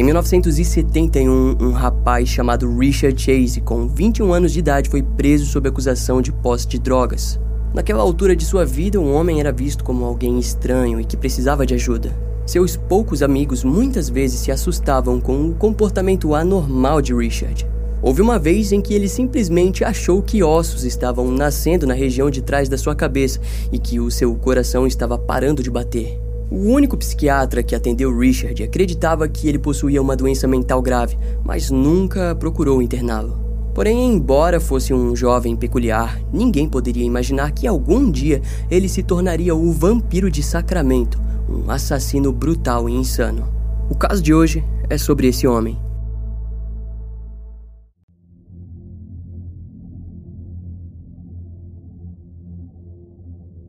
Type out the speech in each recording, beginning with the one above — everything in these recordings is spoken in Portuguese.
Em 1971, um rapaz chamado Richard Chase, com 21 anos de idade, foi preso sob acusação de posse de drogas. Naquela altura de sua vida, um homem era visto como alguém estranho e que precisava de ajuda. Seus poucos amigos muitas vezes se assustavam com o comportamento anormal de Richard. Houve uma vez em que ele simplesmente achou que ossos estavam nascendo na região de trás da sua cabeça e que o seu coração estava parando de bater. O único psiquiatra que atendeu Richard acreditava que ele possuía uma doença mental grave, mas nunca procurou interná-lo. Porém, embora fosse um jovem peculiar, ninguém poderia imaginar que algum dia ele se tornaria o vampiro de Sacramento, um assassino brutal e insano. O caso de hoje é sobre esse homem.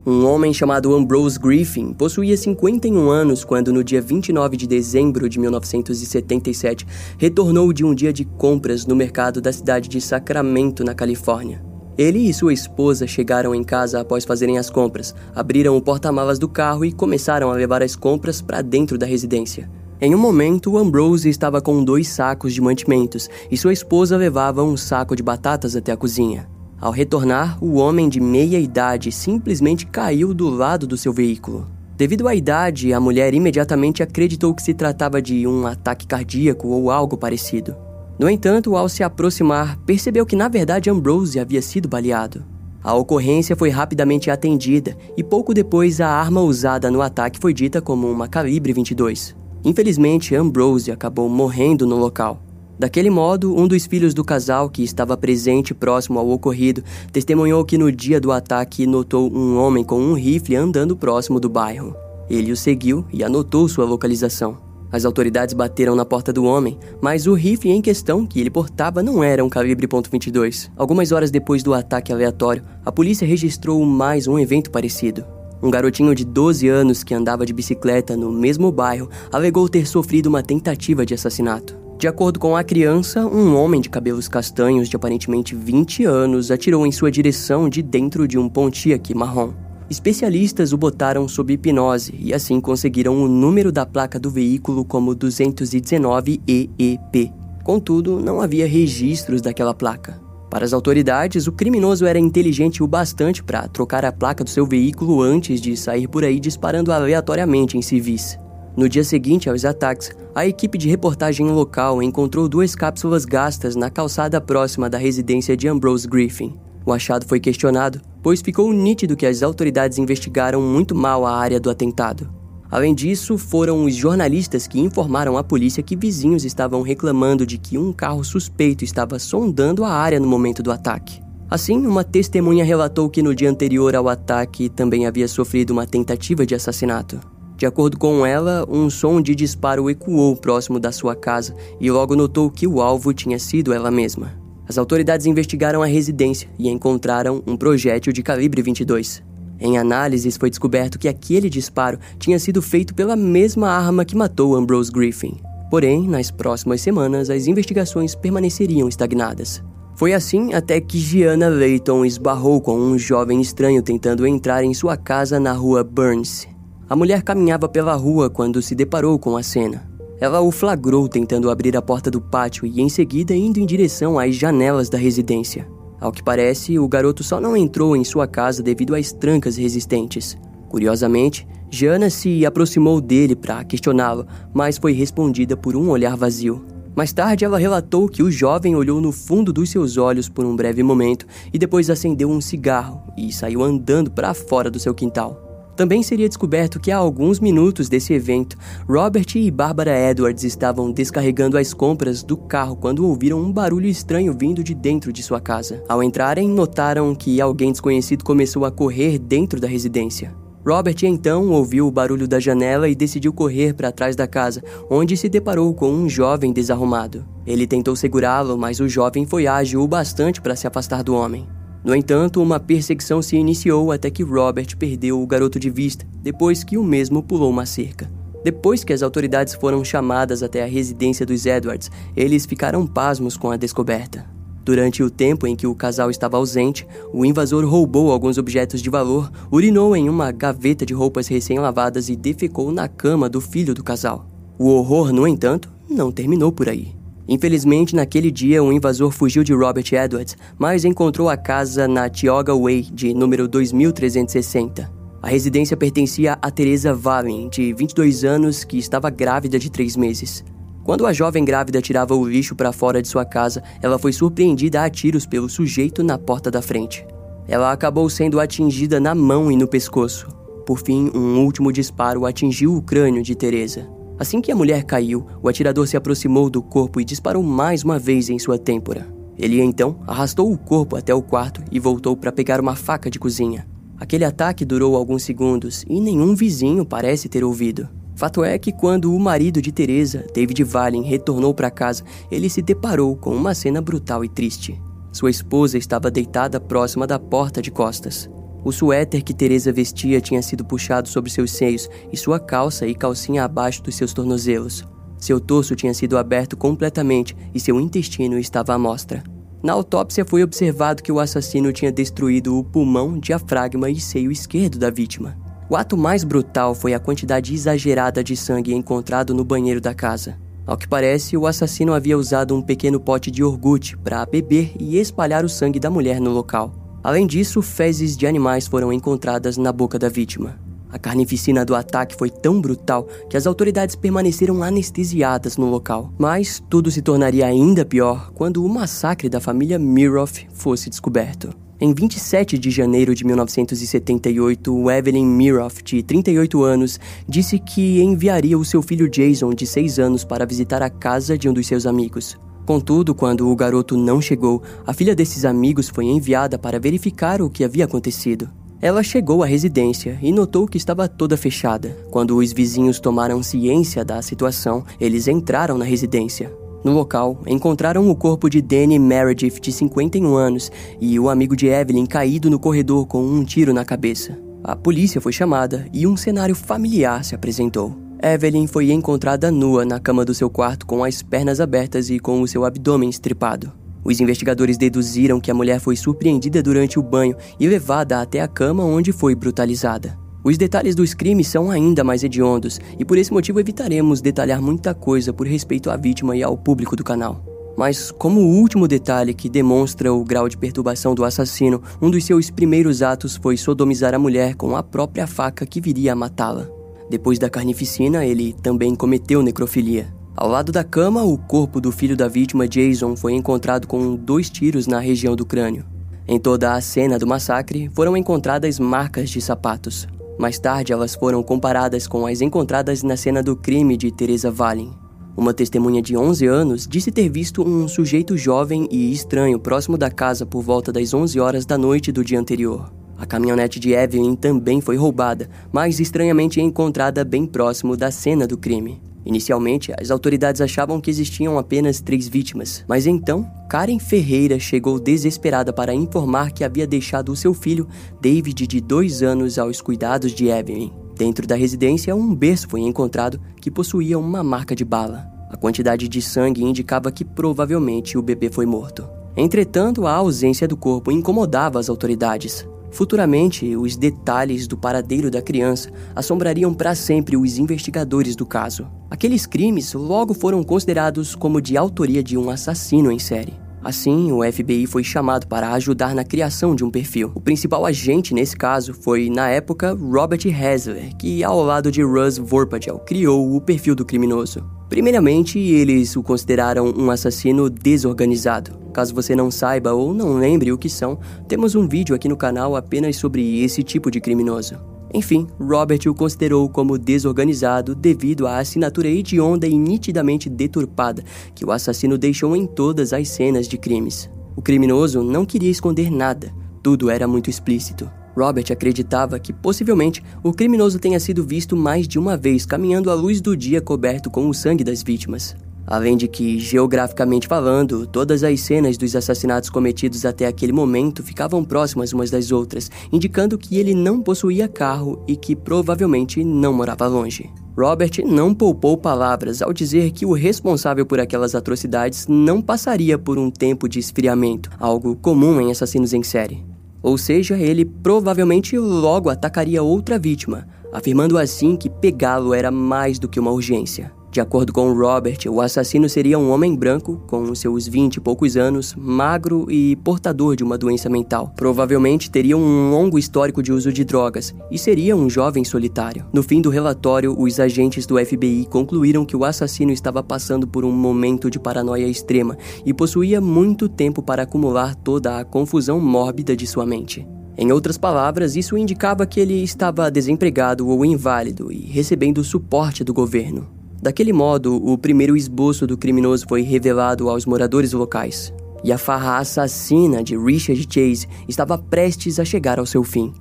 Um homem chamado Ambrose Griffin possuía 51 anos quando, no dia 29 de dezembro de 1977, retornou de um dia de compras no mercado da cidade de Sacramento, na Califórnia. Ele e sua esposa chegaram em casa após fazerem as compras, abriram o porta-malas do carro e começaram a levar as compras para dentro da residência. Em um momento, Ambrose estava com dois sacos de mantimentos e sua esposa levava um saco de batatas até a cozinha. Ao retornar, o homem de meia idade simplesmente caiu do lado do seu veículo. Devido à idade, a mulher imediatamente acreditou que se tratava de um ataque cardíaco ou algo parecido. No entanto, ao se aproximar, percebeu que na verdade Ambrose havia sido baleado. A ocorrência foi rapidamente atendida e pouco depois a arma usada no ataque foi dita como uma calibre 22. Infelizmente, Ambrose acabou morrendo no local. Daquele modo, um dos filhos do casal, que estava presente próximo ao ocorrido, testemunhou que no dia do ataque notou um homem com um rifle andando próximo do bairro. Ele o seguiu e anotou sua localização. As autoridades bateram na porta do homem, mas o rifle em questão que ele portava não era um calibre .22. Algumas horas depois do ataque aleatório, a polícia registrou mais um evento parecido. Um garotinho de 12 anos que andava de bicicleta no mesmo bairro alegou ter sofrido uma tentativa de assassinato. De acordo com a criança, um homem de cabelos castanhos de aparentemente 20 anos atirou em sua direção de dentro de um Pontiac marrom. Especialistas o botaram sob hipnose e assim conseguiram o número da placa do veículo como 219EEP. Contudo, não havia registros daquela placa. Para as autoridades, o criminoso era inteligente o bastante para trocar a placa do seu veículo antes de sair por aí disparando aleatoriamente em civis. No dia seguinte aos ataques, a equipe de reportagem local encontrou duas cápsulas gastas na calçada próxima da residência de Ambrose Griffin. O achado foi questionado, pois ficou nítido que as autoridades investigaram muito mal a área do atentado. Além disso, foram os jornalistas que informaram à polícia que vizinhos estavam reclamando de que um carro suspeito estava sondando a área no momento do ataque. Assim, uma testemunha relatou que no dia anterior ao ataque também havia sofrido uma tentativa de assassinato. De acordo com ela, um som de disparo ecoou próximo da sua casa e logo notou que o alvo tinha sido ela mesma. As autoridades investigaram a residência e encontraram um projétil de calibre 22. Em análises, foi descoberto que aquele disparo tinha sido feito pela mesma arma que matou Ambrose Griffin. Porém, nas próximas semanas, as investigações permaneceriam estagnadas. Foi assim até que Gianna Layton esbarrou com um jovem estranho tentando entrar em sua casa na rua Burns, a mulher caminhava pela rua quando se deparou com a cena. Ela o flagrou tentando abrir a porta do pátio e em seguida indo em direção às janelas da residência. Ao que parece, o garoto só não entrou em sua casa devido às trancas resistentes. Curiosamente, Jana se aproximou dele para questioná-lo, mas foi respondida por um olhar vazio. Mais tarde, ela relatou que o jovem olhou no fundo dos seus olhos por um breve momento e depois acendeu um cigarro e saiu andando para fora do seu quintal. Também seria descoberto que há alguns minutos desse evento, Robert e Barbara Edwards estavam descarregando as compras do carro quando ouviram um barulho estranho vindo de dentro de sua casa. Ao entrarem, notaram que alguém desconhecido começou a correr dentro da residência. Robert então ouviu o barulho da janela e decidiu correr para trás da casa, onde se deparou com um jovem desarrumado. Ele tentou segurá-lo, mas o jovem foi ágil o bastante para se afastar do homem. No entanto, uma perseguição se iniciou até que Robert perdeu o garoto de vista, depois que o mesmo pulou uma cerca. Depois que as autoridades foram chamadas até a residência dos Edwards, eles ficaram pasmos com a descoberta. Durante o tempo em que o casal estava ausente, o invasor roubou alguns objetos de valor, urinou em uma gaveta de roupas recém-lavadas e defecou na cama do filho do casal. O horror, no entanto, não terminou por aí. Infelizmente, naquele dia, um invasor fugiu de Robert Edwards, mas encontrou a casa na Tioga Way, de número 2360. A residência pertencia a Teresa Valen, de 22 anos, que estava grávida de três meses. Quando a jovem grávida tirava o lixo para fora de sua casa, ela foi surpreendida a tiros pelo sujeito na porta da frente. Ela acabou sendo atingida na mão e no pescoço. Por fim, um último disparo atingiu o crânio de Teresa. Assim que a mulher caiu, o atirador se aproximou do corpo e disparou mais uma vez em sua têmpora. Ele então arrastou o corpo até o quarto e voltou para pegar uma faca de cozinha. Aquele ataque durou alguns segundos e nenhum vizinho parece ter ouvido. Fato é que quando o marido de Teresa, David Valen, retornou para casa, ele se deparou com uma cena brutal e triste. Sua esposa estava deitada próxima da porta de costas. O suéter que Teresa vestia tinha sido puxado sobre seus seios e sua calça e calcinha abaixo dos seus tornozelos. Seu torso tinha sido aberto completamente e seu intestino estava à mostra. Na autópsia foi observado que o assassino tinha destruído o pulmão, diafragma e seio esquerdo da vítima. O ato mais brutal foi a quantidade exagerada de sangue encontrado no banheiro da casa. Ao que parece, o assassino havia usado um pequeno pote de orgute para beber e espalhar o sangue da mulher no local. Além disso, fezes de animais foram encontradas na boca da vítima. A carnificina do ataque foi tão brutal que as autoridades permaneceram anestesiadas no local. Mas tudo se tornaria ainda pior quando o massacre da família Miroff fosse descoberto. Em 27 de janeiro de 1978, Evelyn Miroff, de 38 anos, disse que enviaria o seu filho Jason, de 6 anos, para visitar a casa de um dos seus amigos. Contudo, quando o garoto não chegou, a filha desses amigos foi enviada para verificar o que havia acontecido. Ela chegou à residência e notou que estava toda fechada. Quando os vizinhos tomaram ciência da situação, eles entraram na residência. No local, encontraram o corpo de Danny Meredith, de 51 anos, e o amigo de Evelyn caído no corredor com um tiro na cabeça. A polícia foi chamada e um cenário familiar se apresentou. Evelyn foi encontrada nua na cama do seu quarto com as pernas abertas e com o seu abdômen estripado. Os investigadores deduziram que a mulher foi surpreendida durante o banho e levada até a cama onde foi brutalizada. Os detalhes dos crimes são ainda mais hediondos e por esse motivo evitaremos detalhar muita coisa por respeito à vítima e ao público do canal. Mas, como o último detalhe que demonstra o grau de perturbação do assassino, um dos seus primeiros atos foi sodomizar a mulher com a própria faca que viria a matá-la. Depois da carnificina, ele também cometeu necrofilia. Ao lado da cama, o corpo do filho da vítima, Jason, foi encontrado com dois tiros na região do crânio. Em toda a cena do massacre, foram encontradas marcas de sapatos. Mais tarde, elas foram comparadas com as encontradas na cena do crime de Teresa Valen. Uma testemunha de 11 anos disse ter visto um sujeito jovem e estranho próximo da casa por volta das 11 horas da noite do dia anterior. A caminhonete de Evelyn também foi roubada, mas estranhamente encontrada bem próximo da cena do crime. Inicialmente, as autoridades achavam que existiam apenas três vítimas, mas então Karen Ferreira chegou desesperada para informar que havia deixado o seu filho, David, de dois anos, aos cuidados de Evelyn. Dentro da residência, um berço foi encontrado que possuía uma marca de bala. A quantidade de sangue indicava que provavelmente o bebê foi morto. Entretanto, a ausência do corpo incomodava as autoridades. Futuramente, os detalhes do paradeiro da criança assombrariam para sempre os investigadores do caso. Aqueles crimes logo foram considerados como de autoria de um assassino em série. Assim, o FBI foi chamado para ajudar na criação de um perfil. O principal agente nesse caso foi, na época, Robert Hasler, que, ao lado de Russ Vorpagel, criou o perfil do criminoso. Primeiramente, eles o consideraram um assassino desorganizado. Caso você não saiba ou não lembre o que são, temos um vídeo aqui no canal apenas sobre esse tipo de criminoso. Enfim, Robert o considerou como desorganizado devido à assinatura hedionda e nitidamente deturpada que o assassino deixou em todas as cenas de crimes. O criminoso não queria esconder nada, tudo era muito explícito. Robert acreditava que possivelmente o criminoso tenha sido visto mais de uma vez caminhando à luz do dia coberto com o sangue das vítimas. Além de que, geograficamente falando, todas as cenas dos assassinatos cometidos até aquele momento ficavam próximas umas das outras, indicando que ele não possuía carro e que provavelmente não morava longe. Robert não poupou palavras ao dizer que o responsável por aquelas atrocidades não passaria por um tempo de esfriamento, algo comum em assassinos em série. Ou seja, ele provavelmente logo atacaria outra vítima, afirmando assim que pegá-lo era mais do que uma urgência. De acordo com Robert, o assassino seria um homem branco, com seus vinte e poucos anos, magro e portador de uma doença mental. Provavelmente teria um longo histórico de uso de drogas e seria um jovem solitário. No fim do relatório, os agentes do FBI concluíram que o assassino estava passando por um momento de paranoia extrema e possuía muito tempo para acumular toda a confusão mórbida de sua mente. Em outras palavras, isso indicava que ele estava desempregado ou inválido e recebendo suporte do governo. Daquele modo, o primeiro esboço do criminoso foi revelado aos moradores locais, e a farra assassina de Richard Chase estava prestes a chegar ao seu fim.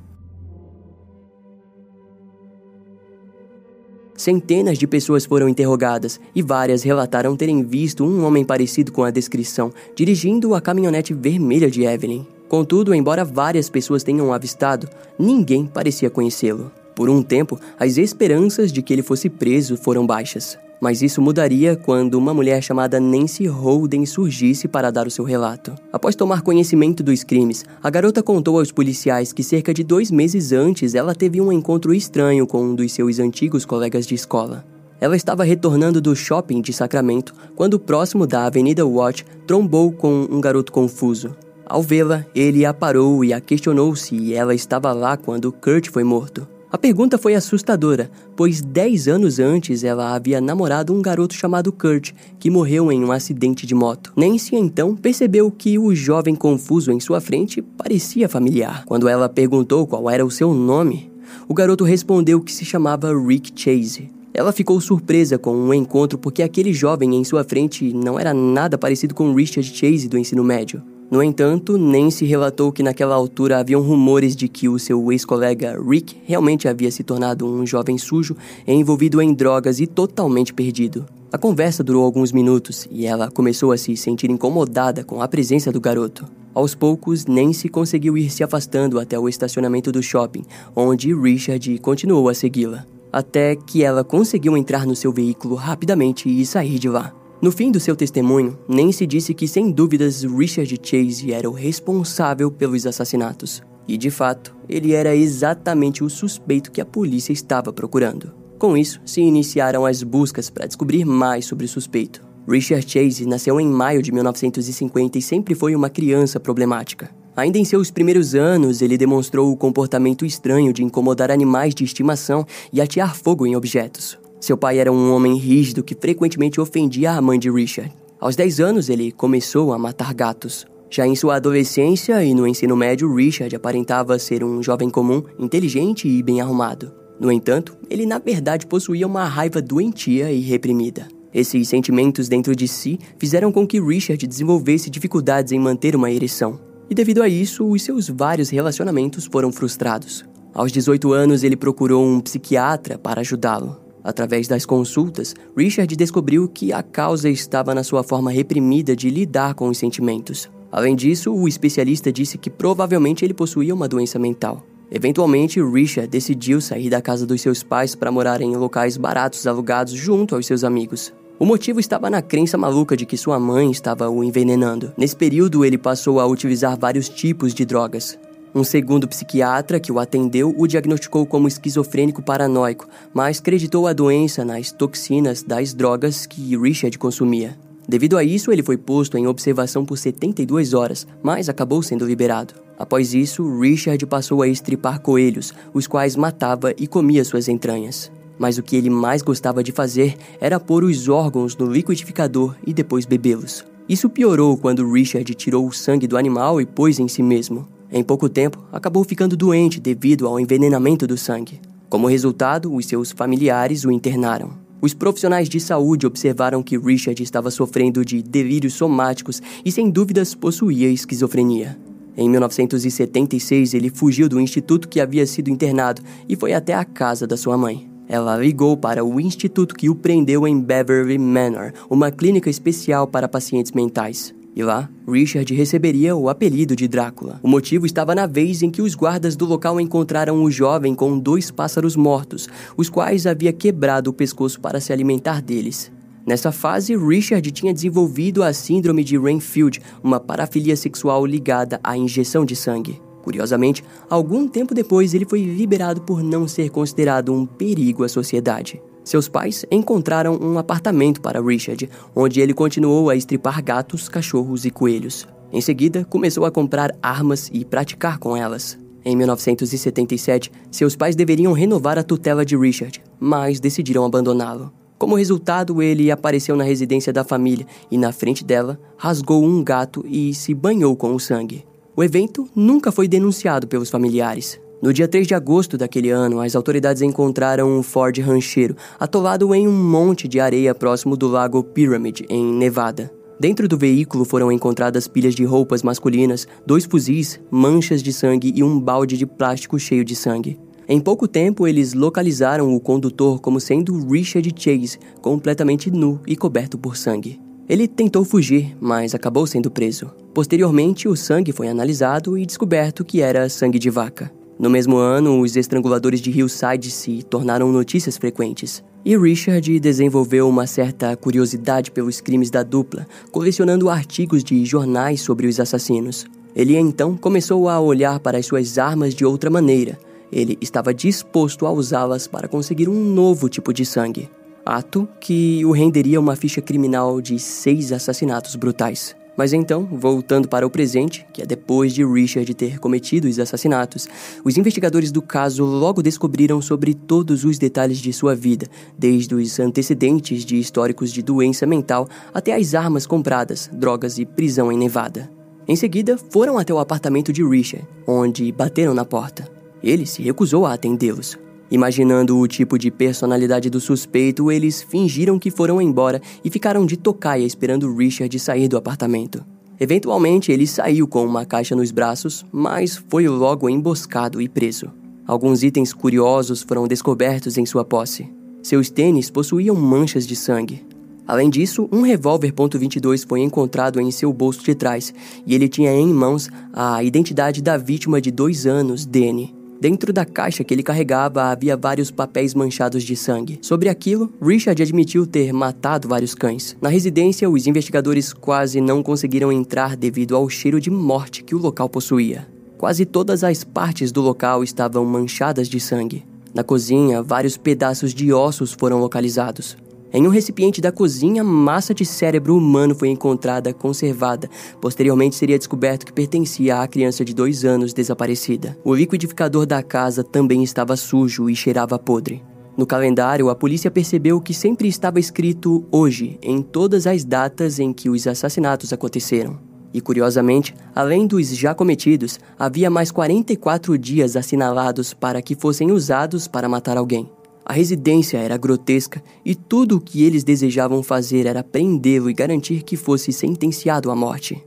Centenas de pessoas foram interrogadas e várias relataram terem visto um homem parecido com a descrição dirigindo a caminhonete vermelha de Evelyn. Contudo, embora várias pessoas tenham avistado, ninguém parecia conhecê-lo. Por um tempo, as esperanças de que ele fosse preso foram baixas. Mas isso mudaria quando uma mulher chamada Nancy Holden surgisse para dar o seu relato. Após tomar conhecimento dos crimes, a garota contou aos policiais que cerca de dois meses antes ela teve um encontro estranho com um dos seus antigos colegas de escola. Ela estava retornando do shopping de Sacramento quando, próximo da Avenida Watch, trombou com um garoto confuso. Ao vê-la, ele a parou e a questionou se ela estava lá quando Kurt foi morto. A pergunta foi assustadora, pois 10 anos antes ela havia namorado um garoto chamado Kurt, que morreu em um acidente de moto. Nancy então percebeu que o jovem confuso em sua frente parecia familiar. Quando ela perguntou qual era o seu nome, o garoto respondeu que se chamava Rick Chase. Ela ficou surpresa com o um encontro porque aquele jovem em sua frente não era nada parecido com Richard Chase do ensino médio. No entanto, Nancy relatou que naquela altura haviam rumores de que o seu ex-colega Rick realmente havia se tornado um jovem sujo, envolvido em drogas e totalmente perdido. A conversa durou alguns minutos e ela começou a se sentir incomodada com a presença do garoto. Aos poucos, Nancy conseguiu ir se afastando até o estacionamento do shopping, onde Richard continuou a segui-la, até que ela conseguiu entrar no seu veículo rapidamente e sair de lá. No fim do seu testemunho, Nancy disse que sem dúvidas Richard Chase era o responsável pelos assassinatos. E de fato, ele era exatamente o suspeito que a polícia estava procurando. Com isso, se iniciaram as buscas para descobrir mais sobre o suspeito. Richard Chase nasceu em maio de 1950 e sempre foi uma criança problemática. Ainda em seus primeiros anos, ele demonstrou o comportamento estranho de incomodar animais de estimação e atear fogo em objetos. Seu pai era um homem rígido que frequentemente ofendia a mãe de Richard. Aos 10 anos, ele começou a matar gatos. Já em sua adolescência e no ensino médio, Richard aparentava ser um jovem comum, inteligente e bem arrumado. No entanto, ele na verdade possuía uma raiva doentia e reprimida. Esses sentimentos dentro de si fizeram com que Richard desenvolvesse dificuldades em manter uma ereção. E devido a isso, os seus vários relacionamentos foram frustrados. Aos 18 anos, ele procurou um psiquiatra para ajudá-lo. Através das consultas, Richard descobriu que a causa estava na sua forma reprimida de lidar com os sentimentos. Além disso, o especialista disse que provavelmente ele possuía uma doença mental. Eventualmente, Richard decidiu sair da casa dos seus pais para morar em locais baratos alugados junto aos seus amigos. O motivo estava na crença maluca de que sua mãe estava o envenenando. Nesse período, ele passou a utilizar vários tipos de drogas. Um segundo psiquiatra que o atendeu o diagnosticou como esquizofrênico paranoico, mas creditou a doença nas toxinas das drogas que Richard consumia. Devido a isso, ele foi posto em observação por 72 horas, mas acabou sendo liberado. Após isso, Richard passou a estripar coelhos, os quais matava e comia suas entranhas. Mas o que ele mais gostava de fazer era pôr os órgãos no liquidificador e depois bebê-los. Isso piorou quando Richard tirou o sangue do animal e pôs em si mesmo. Em pouco tempo, acabou ficando doente devido ao envenenamento do sangue. Como resultado, os seus familiares o internaram. Os profissionais de saúde observaram que Richard estava sofrendo de delírios somáticos e, sem dúvidas, possuía esquizofrenia. Em 1976, ele fugiu do instituto que havia sido internado e foi até a casa da sua mãe. Ela ligou para o instituto que o prendeu em Beverly Manor, uma clínica especial para pacientes mentais. E lá, Richard receberia o apelido de Drácula. O motivo estava na vez em que os guardas do local encontraram o jovem com dois pássaros mortos, os quais havia quebrado o pescoço para se alimentar deles. Nessa fase, Richard tinha desenvolvido a síndrome de Renfield, uma parafilia sexual ligada à injeção de sangue. Curiosamente, algum tempo depois ele foi liberado por não ser considerado um perigo à sociedade. Seus pais encontraram um apartamento para Richard, onde ele continuou a estripar gatos, cachorros e coelhos. Em seguida, começou a comprar armas e praticar com elas. Em 1977, seus pais deveriam renovar a tutela de Richard, mas decidiram abandoná-lo. Como resultado, ele apareceu na residência da família e, na frente dela, rasgou um gato e se banhou com o sangue. O evento nunca foi denunciado pelos familiares. No dia 3 de agosto daquele ano, as autoridades encontraram um Ford rancheiro atolado em um monte de areia próximo do lago Pyramid, em Nevada. Dentro do veículo foram encontradas pilhas de roupas masculinas, dois fuzis, manchas de sangue e um balde de plástico cheio de sangue. Em pouco tempo, eles localizaram o condutor como sendo Richard Chase, completamente nu e coberto por sangue. Ele tentou fugir, mas acabou sendo preso. Posteriormente, o sangue foi analisado e descoberto que era sangue de vaca. No mesmo ano, os estranguladores de Hillside se tornaram notícias frequentes. E Richard desenvolveu uma certa curiosidade pelos crimes da dupla, colecionando artigos de jornais sobre os assassinos. Ele então começou a olhar para as suas armas de outra maneira. Ele estava disposto a usá-las para conseguir um novo tipo de sangue. Ato que o renderia uma ficha criminal de seis assassinatos brutais. Mas então, voltando para o presente, que é depois de Richard ter cometido os assassinatos, os investigadores do caso logo descobriram sobre todos os detalhes de sua vida, desde os antecedentes de históricos de doença mental até as armas compradas, drogas e prisão em Nevada. Em seguida, foram até o apartamento de Richard, onde bateram na porta. Ele se recusou a atendê-los, Imaginando o tipo de personalidade do suspeito, eles fingiram que foram embora e ficaram de tocaia esperando Richard sair do apartamento. Eventualmente, ele saiu com uma caixa nos braços, mas foi logo emboscado e preso. Alguns itens curiosos foram descobertos em sua posse. Seus tênis possuíam manchas de sangue. Além disso, um revólver .22 foi encontrado em seu bolso de trás e ele tinha em mãos a identidade da vítima de dois anos, Danny. Dentro da caixa que ele carregava havia vários papéis manchados de sangue. Sobre aquilo, Richard admitiu ter matado vários cães. Na residência, os investigadores quase não conseguiram entrar devido ao cheiro de morte que o local possuía. Quase todas as partes do local estavam manchadas de sangue. Na cozinha, vários pedaços de ossos foram localizados. Em um recipiente da cozinha, massa de cérebro humano foi encontrada conservada. Posteriormente, seria descoberto que pertencia à criança de dois anos desaparecida. O liquidificador da casa também estava sujo e cheirava podre. No calendário, a polícia percebeu que sempre estava escrito hoje em todas as datas em que os assassinatos aconteceram. E curiosamente, além dos já cometidos, havia mais 44 dias assinalados para que fossem usados para matar alguém. A residência era grotesca e tudo o que eles desejavam fazer era prendê-lo e garantir que fosse sentenciado à morte.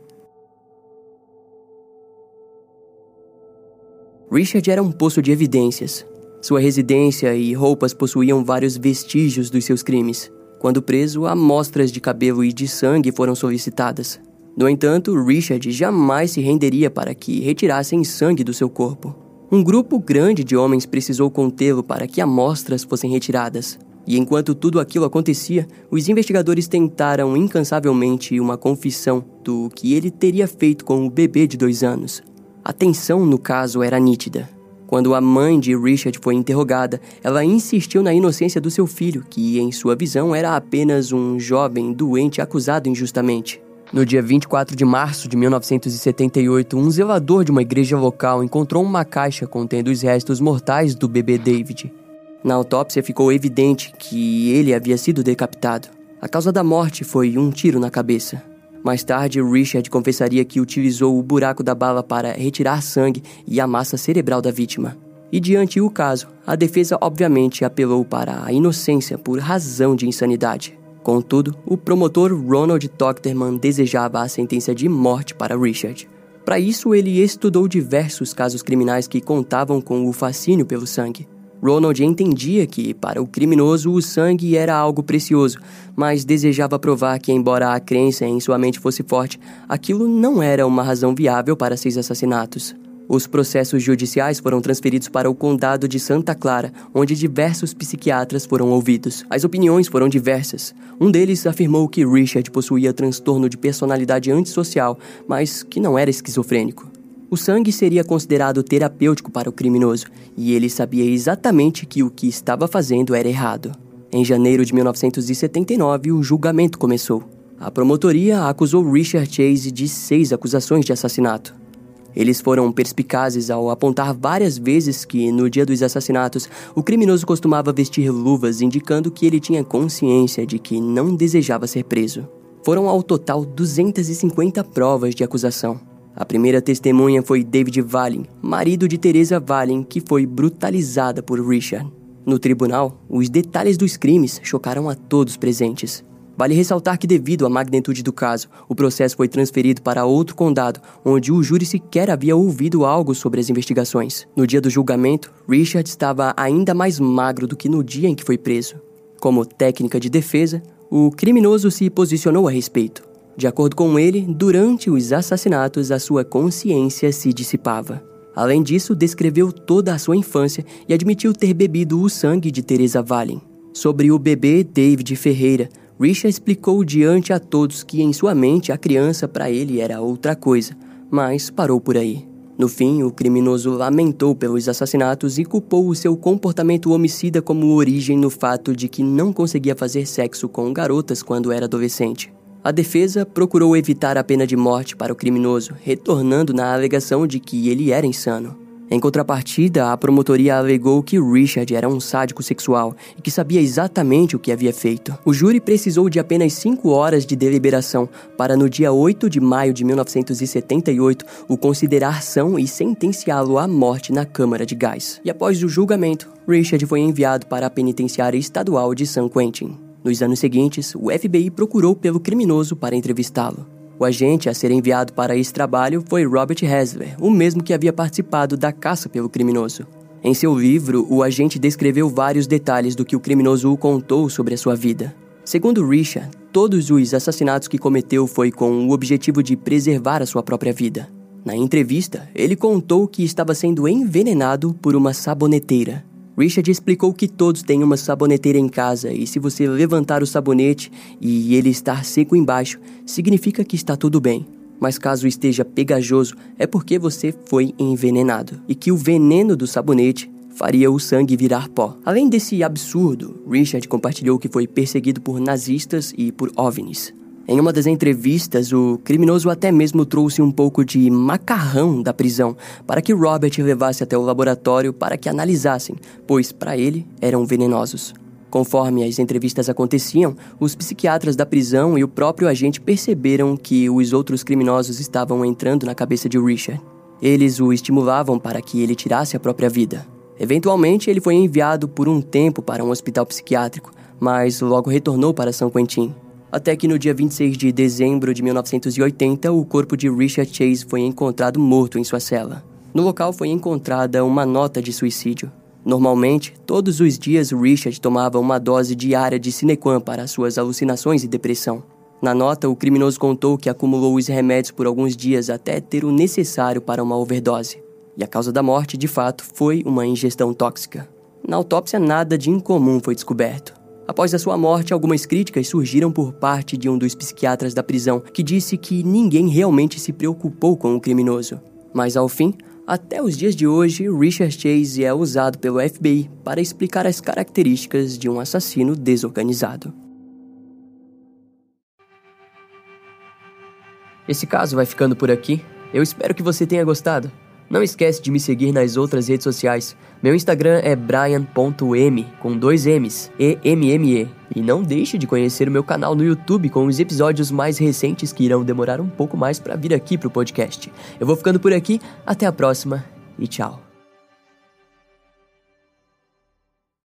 Richard era um poço de evidências. Sua residência e roupas possuíam vários vestígios dos seus crimes. Quando preso, amostras de cabelo e de sangue foram solicitadas. No entanto, Richard jamais se renderia para que retirassem sangue do seu corpo. Um grupo grande de homens precisou contê-lo para que amostras fossem retiradas. E enquanto tudo aquilo acontecia, os investigadores tentaram incansavelmente uma confissão do que ele teria feito com o bebê de dois anos. A tensão no caso era nítida. Quando a mãe de Richard foi interrogada, ela insistiu na inocência do seu filho, que, em sua visão, era apenas um jovem doente acusado injustamente. No dia 24 de março de 1978, um zelador de uma igreja local encontrou uma caixa contendo os restos mortais do bebê David. Na autópsia ficou evidente que ele havia sido decapitado. A causa da morte foi um tiro na cabeça. Mais tarde, Richard confessaria que utilizou o buraco da bala para retirar sangue e a massa cerebral da vítima. E diante o caso, a defesa obviamente apelou para a inocência por razão de insanidade. Contudo, o promotor Ronald Tochterman desejava a sentença de morte para Richard. Para isso, ele estudou diversos casos criminais que contavam com o fascínio pelo sangue. Ronald entendia que, para o criminoso, o sangue era algo precioso, mas desejava provar que, embora a crença em sua mente fosse forte, aquilo não era uma razão viável para seus assassinatos. Os processos judiciais foram transferidos para o Condado de Santa Clara, onde diversos psiquiatras foram ouvidos. As opiniões foram diversas. Um deles afirmou que Richard possuía transtorno de personalidade antissocial, mas que não era esquizofrênico. O sangue seria considerado terapêutico para o criminoso, e ele sabia exatamente que o que estava fazendo era errado. Em janeiro de 1979, o julgamento começou. A promotoria acusou Richard Chase de seis acusações de assassinato. Eles foram perspicazes ao apontar várias vezes que, no dia dos assassinatos, o criminoso costumava vestir luvas, indicando que ele tinha consciência de que não desejava ser preso. Foram ao total 250 provas de acusação. A primeira testemunha foi David Valin, marido de Teresa Valin, que foi brutalizada por Richard. No tribunal, os detalhes dos crimes chocaram a todos presentes. Vale ressaltar que, devido à magnitude do caso, o processo foi transferido para outro condado, onde o júri sequer havia ouvido algo sobre as investigações. No dia do julgamento, Richard estava ainda mais magro do que no dia em que foi preso. Como técnica de defesa, o criminoso se posicionou a respeito. De acordo com ele, durante os assassinatos, a sua consciência se dissipava. Além disso, descreveu toda a sua infância e admitiu ter bebido o sangue de Teresa Valen. Sobre o bebê David Ferreira, Richard explicou diante a todos que em sua mente a criança para ele era outra coisa, mas parou por aí. No fim, o criminoso lamentou pelos assassinatos e culpou o seu comportamento homicida como origem no fato de que não conseguia fazer sexo com garotas quando era adolescente. A defesa procurou evitar a pena de morte para o criminoso, retornando na alegação de que ele era insano. Em contrapartida, a promotoria alegou que Richard era um sádico sexual e que sabia exatamente o que havia feito. O júri precisou de apenas cinco horas de deliberação para, no dia 8 de maio de 1978, o considerar são e sentenciá-lo à morte na Câmara de Gás. E após o julgamento, Richard foi enviado para a penitenciária estadual de San Quentin. Nos anos seguintes, o FBI procurou pelo criminoso para entrevistá-lo. O agente a ser enviado para esse trabalho foi Robert Hasler, o mesmo que havia participado da caça pelo criminoso. Em seu livro, o agente descreveu vários detalhes do que o criminoso o contou sobre a sua vida. Segundo Richard, todos os assassinatos que cometeu foi com o objetivo de preservar a sua própria vida. Na entrevista, ele contou que estava sendo envenenado por uma saboneteira. Richard explicou que todos têm uma saboneteira em casa e se você levantar o sabonete e ele estar seco embaixo, significa que está tudo bem. Mas caso esteja pegajoso, é porque você foi envenenado e que o veneno do sabonete faria o sangue virar pó. Além desse absurdo, Richard compartilhou que foi perseguido por nazistas e por OVNIs. Em uma das entrevistas, o criminoso até mesmo trouxe um pouco de macarrão da prisão para que Robert levasse até o laboratório para que analisassem, pois para ele eram venenosos. Conforme as entrevistas aconteciam, os psiquiatras da prisão e o próprio agente perceberam que os outros criminosos estavam entrando na cabeça de Richard. Eles o estimulavam para que ele tirasse a própria vida. Eventualmente, ele foi enviado por um tempo para um hospital psiquiátrico, mas logo retornou para São Quentin até que no dia 26 de dezembro de 1980 o corpo de Richard Chase foi encontrado morto em sua cela. No local foi encontrada uma nota de suicídio. Normalmente, todos os dias Richard tomava uma dose diária de Cinequan para suas alucinações e depressão. Na nota, o criminoso contou que acumulou os remédios por alguns dias até ter o necessário para uma overdose. E a causa da morte, de fato, foi uma ingestão tóxica. Na autópsia, nada de incomum foi descoberto. Após a sua morte, algumas críticas surgiram por parte de um dos psiquiatras da prisão, que disse que ninguém realmente se preocupou com o criminoso. Mas ao fim, até os dias de hoje, Richard Chase é usado pelo FBI para explicar as características de um assassino desorganizado. Esse caso vai ficando por aqui. Eu espero que você tenha gostado. Não esquece de me seguir nas outras redes sociais. Meu Instagram é brian.m, com dois M's, E-M-M-E. E não deixe de conhecer o meu canal no YouTube com os episódios mais recentes que irão demorar um pouco mais para vir aqui pro podcast. Eu vou ficando por aqui, até a próxima e tchau.